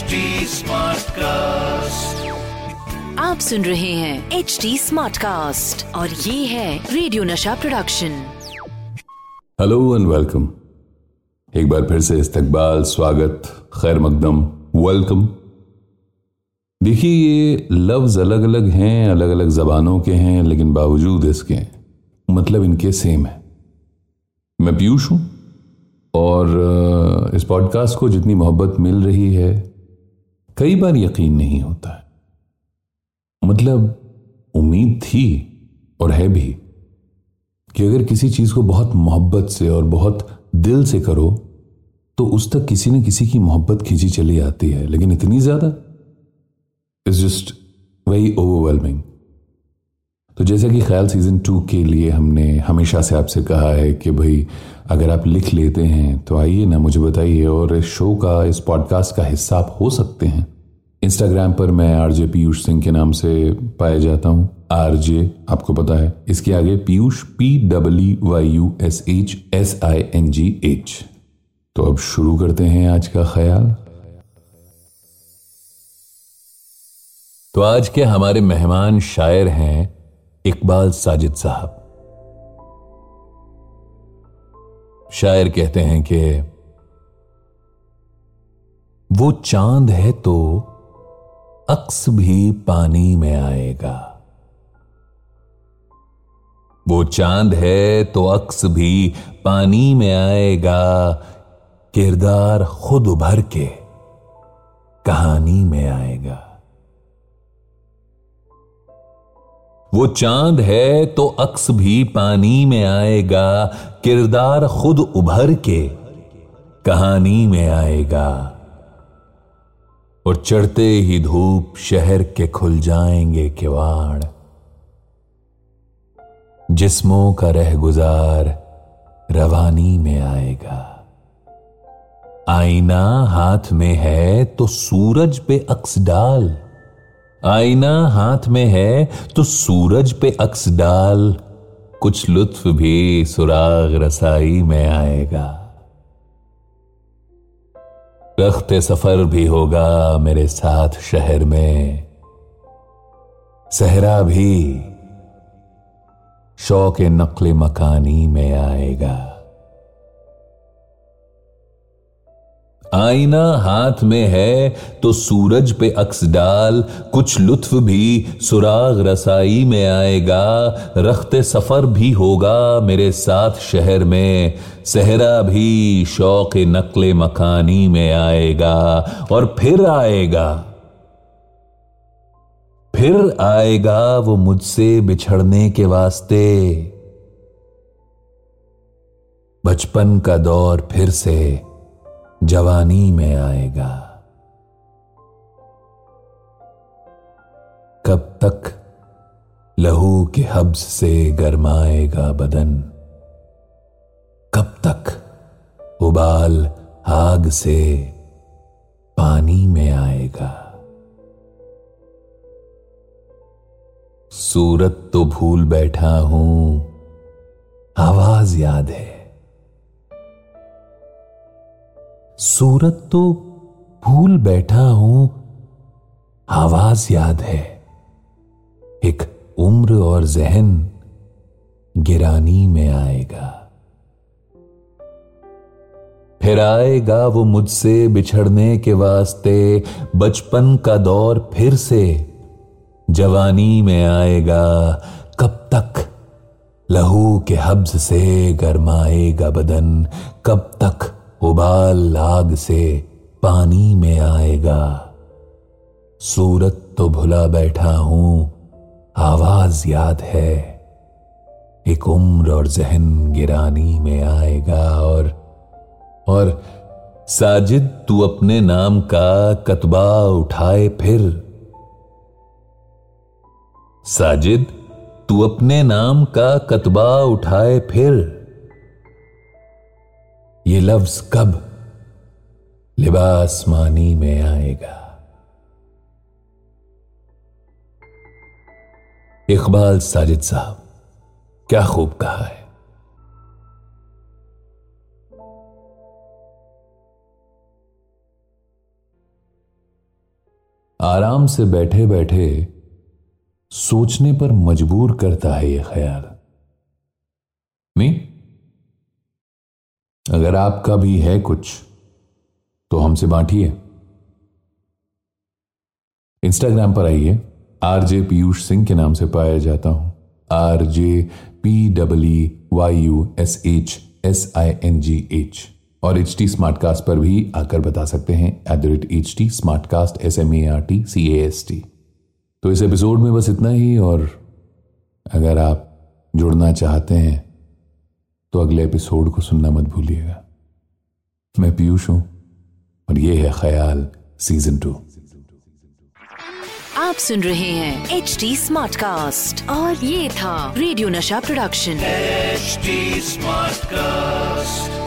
HD Smartcast. आप सुन रहे हैं एच डी स्मार्ट कास्ट और ये है रेडियो नशा प्रोडक्शन हेलो एंड वेलकम एक बार फिर से इस्तकबाल स्वागत खैर मकदम वेलकम देखिए ये लफ्ज अलग अलग हैं अलग अलग जबानों के हैं लेकिन बावजूद इसके मतलब इनके सेम है। मैं पीयूष हूँ और इस पॉडकास्ट को जितनी मोहब्बत मिल रही है कई बार यकीन नहीं होता है। मतलब उम्मीद थी और है भी कि अगर किसी चीज़ को बहुत मोहब्बत से और बहुत दिल से करो तो उस तक किसी न किसी की मोहब्बत खींची चली आती है, लेकिन इतनी ज़्यादा? इज़ जस्ट वेरी ओवरवेलमिंग तो जैसा कि ख्याल सीज़न टू के लिए हमने हमेशा से आपसे कहा है कि भाई, अगर आप लिख लेते हैं तो आइए ना, मुझे बताइए, और इस शो का, इस पॉडकास्ट का हिस्सा आप हो सकते हैं। इंस्टाग्राम पर मैं आरजे पीयूष सिंह के नाम से पाया जाता हूँ। आरजे, आपको पता है। इसके आगे Piyush P W Y U S H S I N G H तो अब शुरू करते हैं आज का ख्याल। तो आज के हमारे मेहमान शायर हैं इकबाल साजिद साहब। शायर कहते हैं कि, वो चाँद है तो अक्स भी पानी में आएगा। वो चाँद है तो अक्स भी पानी में आएगा। किरदार खुद उभर के कहानी में आएगा। वो चाँद है तो अक्स भी पानी में आएगा, किरदार खुद उभर के कहानी में आएगा। और चढ़ते ही धूप शहर के खुल जाएँगे किवाड़। जिस्मों का रह गुजार रवानी में आएगा। आईना हाथ में है तो सूरज पे अक्स डाल। आईना हाथ में है तो सूरज पे अक्स डाल। कुछ लुत्फ भी सुराग रसाई में आएगा। रखते सफ़र भी होगा मेरे साथ शहर में। सहरा भी शौक नकल मकानी में आएगा। आईना हाथ में है तो सूरज पे अक्स डाल, कुछ लुत्फ भी सुराग रसाई में आएगा, रखते सफ़र भी होगा मेरे साथ शहर में, सहरा भी शौक नकले मकानी में आएगा और फिर आएगा फिर आएगा वो मुझसे बिछड़ने के वास्ते। बचपन का दौर फिर से। जवानी में आएगा। कब तक लहू के हब्स से गरमाएगा बदन? कब तक उबाल आग से पानी में आएगा? सूरत तो भूल बैठा हूँ, आवाज़ याद है। सूरत तो भूल बैठा हूँ, आवाज़ याद है। एक उम्र और जहन गिरानी में आएगा। फिर आएगा वो मुझसे बिछड़ने के वास्ते, बचपन का दौर फिर से जवानी में आएगा। कब तक लहू के हब्स से गरमाएगा बदन, कब तक उबाल आग से पानी में आएगा। सूरत तो भुला बैठा हूँ, आवाज़ याद है। एक उम्र और जहन गिरानी में आएगा और और साजिद, तू अपने नाम का कतबा उठाए फिर। साजिद, तू अपने नाम का कतबा उठाए फिर। ये लफ्ज कब लिबास मानी में आएगा? इकबाल साजिद साहब, क्या खूब कहा है? आराम से बैठे बैठे सोचने पर मजबूर करता है यह ख्याल। नहीं अगर आपका भी है कुछ तो हमसे बांटिए। इंस्टाग्राम पर आइए। आरजे पीयूष सिंह के नाम से पाया जाता हूँ। R J P W Y U S H S I N G H और एच टी स्मार्ट कास्ट पर भी आकर बता सकते हैं। At the rate H T smart cast S M A R T C A S T तो इस episode में बस इतना ही, और अगर आप जुड़ना चाहते हैं तो अगले एपिसोड को सुनना मत भूलिएगा। मैं पीयूष हूँ और ये है ख्याल सीज़न टू आप सुन रहे हैं एच डी स्मार्ट कास्ट और ये था रेडियो नशा प्रोडक्शन एचडी स्मार्ट Smartcast.